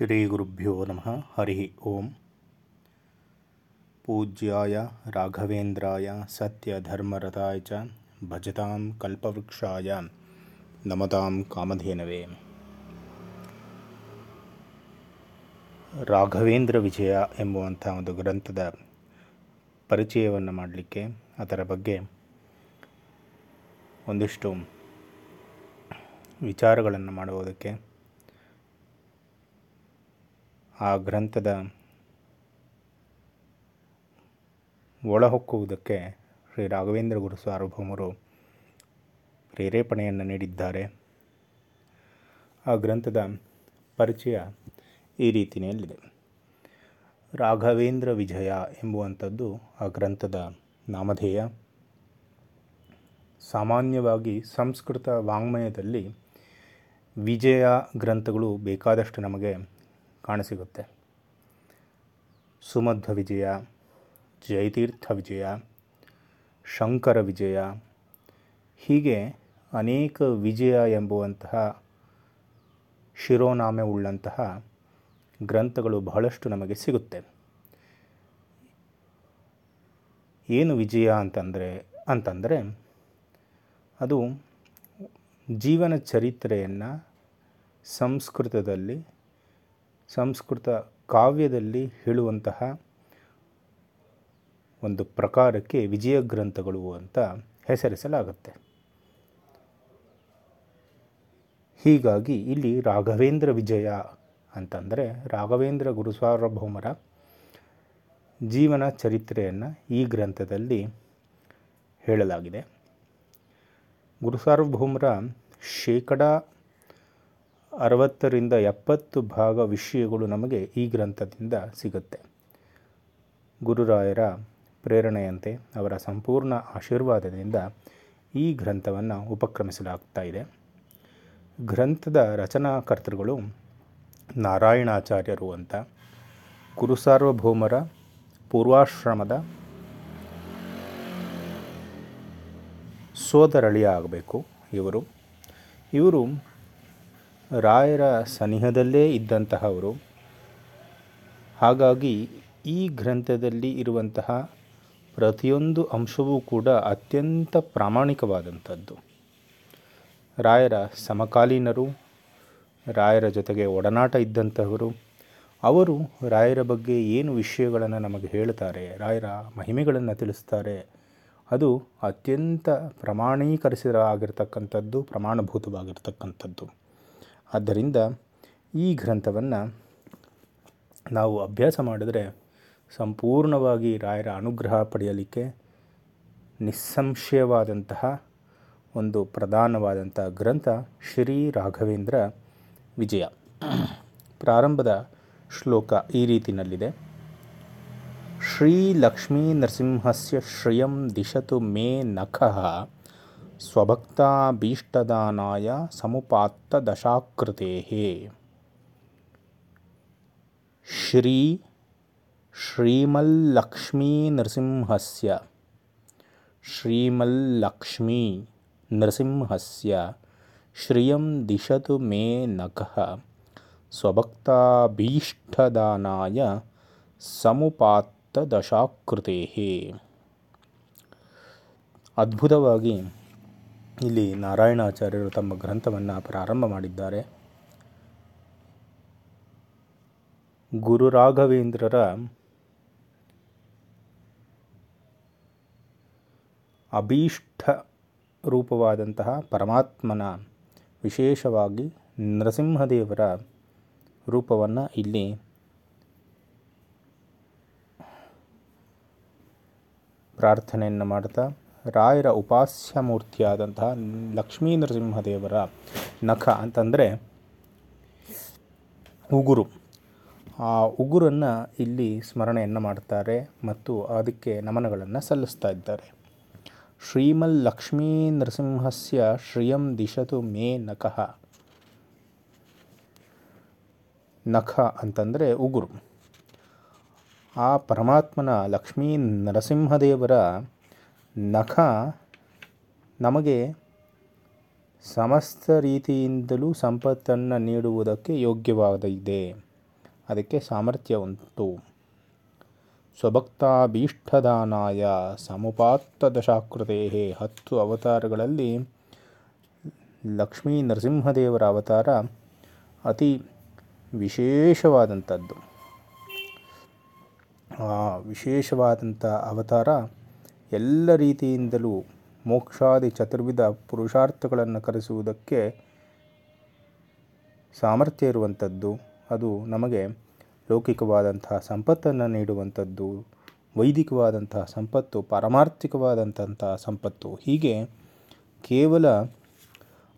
ಶ್ರೀಗುರುಭ್ಯೋ ನಮಃ. ಹರಿ ಓಂ. ಪೂಜ್ಯಾಯ ರಾಘವೇಂದ್ರಾಯ ಸತ್ಯಧರ್ಮರತಾಯ ಚ ಭಜತಾಂ ಕಲ್ಪವೃಕ್ಷಾಯ ನಮತಾಂ ಕಾಮಧೇನವೇ. ರಾಘವೇಂದ್ರ ವಿಜಯ ಎಂಬುವಂಥ ಒಂದು ಗ್ರಂಥದ ಪರಿಚಯವನ್ನು ಮಾಡಲಿಕ್ಕೆ ಅದರ ಬಗ್ಗೆ ಒಂದಿಷ್ಟು ವಿಚಾರಗಳನ್ನು ಮಾಡುವುದಕ್ಕೆ ಆ ಗ್ರಂಥದ ಒಳಹೊಕ್ಕುವುದಕ್ಕೆ ಶ್ರೀ ರಾಘವೇಂದ್ರ ಗುರು ಸಾರ್ವಭೌಮರು ಪ್ರೇರೇಪಣೆಯನ್ನು ನೀಡಿದ್ದಾರೆ. ಆ ಗ್ರಂಥದ ಪರಿಚಯ ಈ ರೀತಿಯಲ್ಲಿದೆ. ರಾಘವೇಂದ್ರ ವಿಜಯ ಎಂಬುವಂಥದ್ದು ಆ ಗ್ರಂಥದ ನಾಮಧೇಯ. ಸಾಮಾನ್ಯವಾಗಿ ಸಂಸ್ಕೃತ ವಾಂಗ್ಮಯದಲ್ಲಿ ವಿಜಯ ಗ್ರಂಥಗಳು ಬೇಕಾದಷ್ಟು ನಮಗೆ ಕಾಣಸಿಗುತ್ತೆ. ಸುಮಧ್ವ ವಿಜಯ, ಜಯತೀರ್ಥ ವಿಜಯ, ಶಂಕರ ವಿಜಯ ಹೀಗೆ ಅನೇಕ ವಿಜಯ ಎಂಬುವಂತಹ ಶಿರೋನಾಮೆ ಉಳ್ಳಂತಹ ಗ್ರಂಥಗಳು ಬಹಳಷ್ಟು ನಮಗೆ ಸಿಗುತ್ತೆ. ಏನು ವಿಜಯ ಅಂತಂದರೆ ಅಂತಂದರೆ ಅದು ಜೀವನ ಚರಿತ್ರೆಯನ್ನು ಸಂಸ್ಕೃತದಲ್ಲಿ ಸಂಸ್ಕೃತ ಕಾವ್ಯದಲ್ಲಿ ಹೇಳುವಂತಹ ಒಂದು ಪ್ರಕಾರಕ್ಕೆ ವಿಜಯ ಗ್ರಂಥಗಳು ಅಂತ ಹೆಸರಿಸಲಾಗುತ್ತೆ. ಹೀಗಾಗಿ ಇಲ್ಲಿ ರಾಘವೇಂದ್ರ ವಿಜಯ ಅಂತಂದರೆ ರಾಘವೇಂದ್ರ ಗುರುಸಾರ್ವಭೌಮರ ಜೀವನ ಚರಿತ್ರೆಯನ್ನು ಈ ಗ್ರಂಥದಲ್ಲಿ ಹೇಳಲಾಗಿದೆ. ಗುರುಸಾರ್ವಭೌಮರ ಶೇಕಡ ಅರವತ್ತರಿಂದ ಎಪ್ಪತ್ತು ಭಾಗ ವಿಷಯಗಳು ನಮಗೆ ಈ ಗ್ರಂಥದಿಂದ ಸಿಗುತ್ತೆ. ಗುರುರಾಯರ ಪ್ರೇರಣೆಯಂತೆ ಅವರ ಸಂಪೂರ್ಣ ಆಶೀರ್ವಾದದಿಂದ ಈ ಗ್ರಂಥವನ್ನು ಉಪಕ್ರಮಿಸಲಾಗ್ತಾ ಇದೆ. ಗ್ರಂಥದ ರಚನಾಕರ್ತೃಗಳು ನಾರಾಯಣಾಚಾರ್ಯರು ಅಂತ. ಕುರುಸಾರ್ವಭೌಮರ ಪೂರ್ವಾಶ್ರಮದ ಸೋದರಳಿಯ ಆಗಬೇಕು ಇವರು. ಇವರು ರಾಯರ ಸನಿಹದಲ್ಲೇ ಇದ್ದಂತಹವರು. ಹಾಗಾಗಿ ಈ ಗ್ರಂಥದಲ್ಲಿ ಇರುವಂತಹ ಪ್ರತಿಯೊಂದು ಅಂಶವೂ ಕೂಡ ಅತ್ಯಂತ ಪ್ರಾಮಾಣಿಕವಾದಂಥದ್ದು. ರಾಯರ ಸಮಕಾಲೀನರು, ರಾಯರ ಜೊತೆಗೆ ಒಡನಾಟ ಇದ್ದಂತಹವರು, ಅವರು ರಾಯರ ಬಗ್ಗೆ ಏನು ವಿಷಯಗಳನ್ನು ನಮಗೆ ಹೇಳ್ತಾರೆ ರಾಯರ ಮಹಿಮೆಗಳನ್ನು ತಿಳಿಸ್ತಾರೆ, ಅದು ಅತ್ಯಂತ ಪ್ರಮಾಣೀಕರಿಸಿದ ಆಗಿರ್ತಕ್ಕಂಥದ್ದು, ಪ್ರಮಾಣಭೂತವಾಗಿರ್ತಕ್ಕಂಥದ್ದು. ಆದ್ದರಿಂದ ಈ ಗ್ರಂಥವನ್ನು ನಾವು ಅಭ್ಯಾಸ ಮಾಡಿದರೆ ಸಂಪೂರ್ಣವಾಗಿ ರಾಯರ ಅನುಗ್ರಹ ಪಡೆಯಲಿಕ್ಕೆ ನಿಸ್ಸಂಶಯವಾದಂತಹ ಒಂದು ಪ್ರಧಾನವಾದಂಥ ಗ್ರಂಥ ಶ್ರೀ ರಾಘವೇಂದ್ರ ವಿಜಯ. ಪ್ರಾರಂಭದ ಶ್ಲೋಕ ಈ ರೀತಿಯಲ್ಲಿದೆ ಶ್ರೀ ಲಕ್ಷ್ಮೀ ನರಸಿಂಹಸ್ಯ ಶ್ರಿಯಂ ದಿಶತು ಮೇ ನಖಃ. ಸ್ವಭಕ್ತಾಭೀಷ್ಟದಾನಾಯ ಸಮುಪಾತ್ತ ದಶಾಕೃತೆ ಶ್ರೀ ಶ್ರೀಮಲ್ಲಕ್ಷ್ಮೀ ನರಸಿಂಹಸ್ಯ ಶ್ರೀಮಲ್ಲಕ್ಷ್ಮೀ ನರಸಿಂಹಸ್ಯ ಶ್ರಿಯಂ ದಿಶತು ಮೇ ನಖಃ ಸ್ವಭಕ್ತಾಭೀಷ್ಟದಾನಾಯ ಸಮುಪಾತ್ತ ದಶಾಕೃತೆ ಅದ್ಭುತವಾಗಿ ಇಲ್ಲಿ ನಾರಾಯಣಾಚಾರ್ಯರು ತಮ್ಮ ಗ್ರಂಥವನ್ನು ಪ್ರಾರಂಭ ಮಾಡಿದ್ದಾರೆ. ಗುರು ರಾಘವೇಂದ್ರರ ಅಭೀಷ್ಟ ರೂಪವಾದಂತಹ ಪರಮಾತ್ಮನ ವಿಶೇಷವಾಗಿ ನರಸಿಂಹದೇವರ ರೂಪವನ್ನು ಇಲ್ಲಿ ಪ್ರಾರ್ಥನೆಯನ್ನು ಮಾಡ್ತಾ ರಾಯರ ಉಪಾಸ್ಯ ಮೂರ್ತಿಯಾದಂತಹ ಲಕ್ಷ್ಮೀ ನರಸಿಂಹದೇವರ ನಖ ಅಂತಂದರೆ ಉಗುರು. ಆ ಉಗುರನ್ನು ಇಲ್ಲಿ ಸ್ಮರಣೆಯನ್ನು ಮಾಡ್ತಾರೆ ಮತ್ತು ಅದಕ್ಕೆ ನಮನಗಳನ್ನು ಸಲ್ಲಿಸ್ತಾ ಇದ್ದಾರೆ. ಶ್ರೀಮಲ್ ಲಕ್ಷ್ಮೀ ನರಸಿಂಹಸ್ಯ ಶ್ರಿಯಂ ದಿಶತು ಮೇ ನಖಃ ನಖ ಅಂತಂದರೆ ಉಗುರು. ಆ ಪರಮಾತ್ಮನ ಲಕ್ಷ್ಮೀ ನರಸಿಂಹದೇವರ ನಖ ನಮಗೆ ಸಮಸ್ತ ರೀತಿಯಿಂದಲೂ ಸಂಪತ್ತನ್ನು ನೀಡುವುದಕ್ಕೆ ಯೋಗ್ಯವಾಗಿದೆ ಅದಕ್ಕೆ ಸಾಮರ್ಥ್ಯ ಉಂಟು. ಸ್ವಭಕ್ತಾಭೀಷ್ಟದಾನಾಯ ಸಮುಪಾತ್ತ ದಶಾಕೃತೆ ಹತ್ತು ಅವತಾರಗಳಲ್ಲಿ ಲಕ್ಷ್ಮೀ ನರಸಿಂಹದೇವರ ಅವತಾರ ಅತಿ ವಿಶೇಷವಾದಂಥದ್ದು. ವಿಶೇಷವಾದಂಥ ಅವತಾರ ಎಲ್ಲ ರೀತಿಯಿಂದಲೂ ಮೋಕ್ಷಾದಿ ಚತುರ್ವಿಧ ಪುರುಷಾರ್ಥಗಳನ್ನು ಕರೆಸುವುದಕ್ಕೆ ಸಾಮರ್ಥ್ಯ ಇರುವಂಥದ್ದು, ಅದು ನಮಗೆ ಲೌಕಿಕವಾದಂತಹ ಸಂಪತ್ತನ್ನು ನೀಡುವಂಥದ್ದು, ವೈದಿಕವಾದಂತಹ ಸಂಪತ್ತು, ಪಾರಮಾರ್ಥಿಕವಾದಂತಹ ಸಂಪತ್ತು. ಹೀಗೆ ಕೇವಲ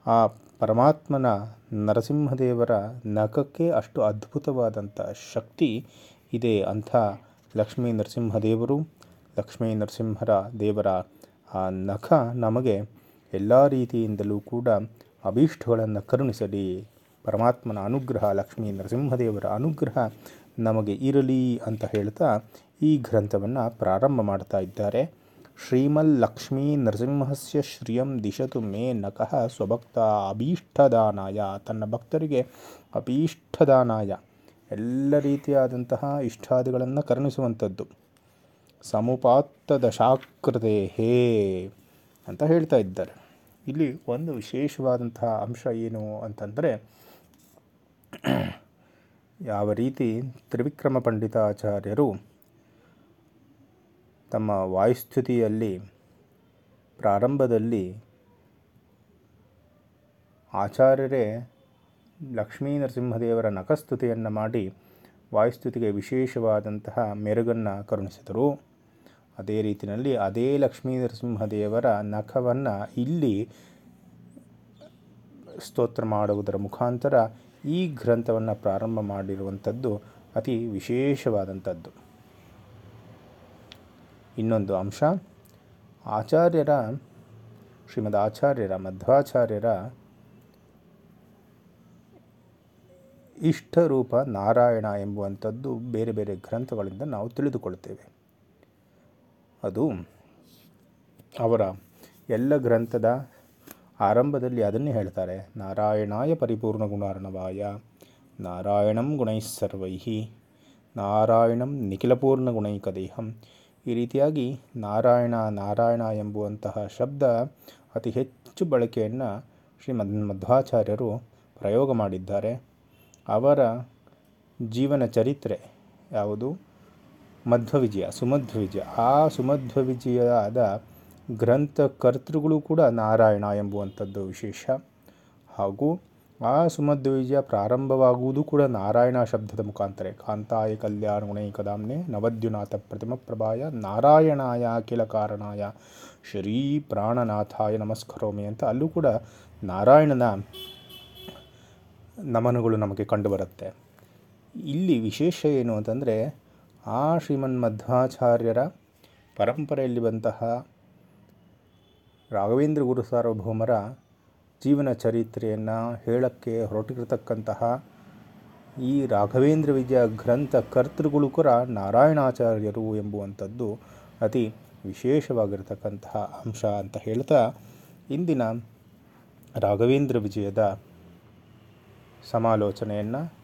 ಆ ಪರಮಾತ್ಮನ ನರಸಿಂಹದೇವರ ನಖಕ್ಕೆ ಅಷ್ಟು ಅದ್ಭುತವಾದಂಥ ಶಕ್ತಿ ಇದೆ ಅಂಥ ಲಕ್ಷ್ಮೀ ನರಸಿಂಹದೇವರು. ಲಕ್ಷ್ಮೀ ನರಸಿಂಹರ ದೇವರ ಆ ನಖ ನಮಗೆ ಎಲ್ಲ ರೀತಿಯಿಂದಲೂ ಕೂಡ ಅಭೀಷ್ಟಗಳನ್ನು ಕರುಣಿಸಲಿ. ಪರಮಾತ್ಮನ ಅನುಗ್ರಹ, ಲಕ್ಷ್ಮೀ ನರಸಿಂಹದೇವರ ಅನುಗ್ರಹ ನಮಗೆ ಇರಲಿ ಅಂತ ಹೇಳ್ತಾ ಈ ಗ್ರಂಥವನ್ನು ಪ್ರಾರಂಭ ಮಾಡ್ತಾ ಇದ್ದಾರೆ. ಶ್ರೀಮಲ್ ಲಕ್ಷ್ಮೀ ನರಸಿಂಹಸ್ಯ ಶ್ರಿಯಂ ದಿಶತು ಮೇ ನಕಃ ಸ್ವಭಕ್ತ ಅಭೀಷ್ಟದಾನಾಯ. ತನ್ನ ಭಕ್ತರಿಗೆ ಅಭೀಷ್ಟದಾನಾಯ. ಎಲ್ಲ ರೀತಿಯಾದಂತಹ ಇಷ್ಟಾದಿಗಳನ್ನು ಕರುಣಿಸುವಂಥದ್ದು. ಸಮುಪಾತ್ತ ದಶಾಕೃತೆ ಹೇ ಅಂತ ಹೇಳ್ತಾ ಇದ್ದಾರೆ. ಇಲ್ಲಿ ಒಂದು ವಿಶೇಷವಾದಂತಹ ಅಂಶ ಏನು ಅಂತಂದರೆ, ಯಾವ ರೀತಿ ತ್ರಿವಿಕ್ರಮ ಪಂಡಿತಾಚಾರ್ಯರು ತಮ್ಮ ವಾಯುಸ್ಥಿತಿಯಲ್ಲಿ ಪ್ರಾರಂಭದಲ್ಲಿ ಆಚಾರ್ಯರೇ ಲಕ್ಷ್ಮೀ ನರಸಿಂಹದೇವರ ನಖಸ್ತುತಿಯನ್ನು ಮಾಡಿ ವಾಯುಸ್ಥಿತಿಗೆ ವಿಶೇಷವಾದಂತಹ ಮೆರುಗನ್ನು ಕರುಣಿಸಿದರು. ಅದೇ ರೀತಿಯಲ್ಲಿ ಅದೇ ಲಕ್ಷ್ಮೀ ನರಸಿಂಹದೇವರ ನಖವನ್ನು ಇಲ್ಲಿ ಸ್ತೋತ್ರ ಮಾಡುವುದರ ಮುಖಾಂತರ ಈ ಗ್ರಂಥವನ್ನು ಪ್ರಾರಂಭ ಮಾಡಿರುವಂಥದ್ದು ಅತಿ ವಿಶೇಷವಾದಂಥದ್ದು. ಇನ್ನೊಂದು ಅಂಶ, ಆಚಾರ್ಯರ, ಶ್ರೀಮದ್ ಆಚಾರ್ಯರ, ಮಧ್ವಾಚಾರ್ಯರ ಇಷ್ಟರೂಪ ನಾರಾಯಣ ಎಂಬುವಂಥದ್ದು ಬೇರೆ ಬೇರೆ ಗ್ರಂಥಗಳಿಂದ ನಾವು ತಿಳಿದುಕೊಳ್ಳುತ್ತೇವೆ. ಅದು ಅವರ ಎಲ್ಲ ಗ್ರಂಥದ ಆರಂಭದಲ್ಲಿ ಅದನ್ನೇ ಹೇಳ್ತಾರೆ, ನಾರಾಯಣಾಯ ಪರಿಪೂರ್ಣ ಗುಣಾರ್ಣವಾಯ, ನಾರಾಯಣಂ ಗುಣೈಸ್ಸರ್ವೈ ನಾರಾಯಣಂ ನಿಖಿಲಪೂರ್ಣ ಗುಣೈಕದೇಹಂ. ಈ ರೀತಿಯಾಗಿ ನಾರಾಯಣ ನಾರಾಯಣ ಎಂಬುವಂತಹ ಶಬ್ದ ಅತಿ ಹೆಚ್ಚು ಬಳಕೆಯನ್ನು ಶ್ರೀಮದ್ ಮಧ್ವಾಚಾರ್ಯರು ಪ್ರಯೋಗ ಮಾಡಿದ್ದಾರೆ. ಅವರ ಜೀವನ ಚರಿತ್ರೆ ಯಾವುದು? ಮಧ್ವವಿಜಯ, ಸುಮಧ್ವವಿಜಯ. ಆ ಸುಮಧ್ವ ವಿಜಯದ ಗ್ರಂಥಕರ್ತೃಗಳು ಕೂಡ ನಾರಾಯಣ ಎಂಬುವಂಥದ್ದು ವಿಶೇಷ. ಹಾಗೂ ಆ ಸುಮಧ್ವ ವಿಜಯ ಪ್ರಾರಂಭವಾಗುವುದು ಕೂಡ ನಾರಾಯಣ ಶಬ್ದದ ಮುಖಾಂತರ. ಕಾಂತಾಯ ಕಲ್ಯಾಣ ಗುಣೈಕದಾಮ್ನೆ ನವದ್ಯುನಾಥ ಪ್ರತಿಮ ಪ್ರಭಾಯ ನಾರಾಯಣಾಯ ಅಖಿಲ ಕಾರಣಾಯ ಶ್ರೀ ಪ್ರಾಣನಾಥಾಯ ನಮಸ್ಕರೋಮಿ ಅಂತ ಅಲ್ಲೂ ಕೂಡ ನಾರಾಯಣನ ನಮನಗಳು ನಮಗೆ ಕಂಡುಬರುತ್ತೆ ಇಲ್ಲಿ ವಿಶೇಷ ಏನು ಅಂತಂದರೆ ಆ ಶ್ರೀಮನ್ ಮಧ್ವಾಚಾರ್ಯರ ಪರಂಪರೆಯಲ್ಲಿ ಬಂತಹ ರಾಘವೇಂದ್ರ ಗುರು ಸಾರ್ವಭೌಮರ ಜೀವನ ಚರಿತ್ರೆಯನ್ನು ಹೇಳಕ್ಕೆ ಹೊರಟಿರತಕ್ಕಂತಹ ಈ ರಾಘವೇಂದ್ರ ವಿಜಯ ಗ್ರಂಥ ಕರ್ತೃಗಳು ಕೂಡ ನಾರಾಯಣಾಚಾರ್ಯರು ಎಂಬುವಂಥದ್ದು ಅತಿ ವಿಶೇಷವಾಗಿರತಕ್ಕಂತಹ ಅಂಶ ಅಂತ ಹೇಳ್ತಾ ಇಂದಿನ ರಾಘವೇಂದ್ರ ವಿಜಯದ ಸಮಾಲೋಚನೆಯನ್ನು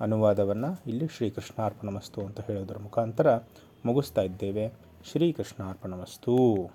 ಅನುವಾದವನ್ನು ಇಲ್ಲಿ ಶ್ರೀಕೃಷ್ಣಾರ್ಪಣಮಸ್ತು ಅಂತ ಹೇಳೋದರ ಮುಖಾಂತರ ಮುಗಿಸ್ತಾ ಇದ್ದೇವೆ. ಶ್ರೀಕೃಷ್ಣಾರ್ಪಣಮಸ್ತು.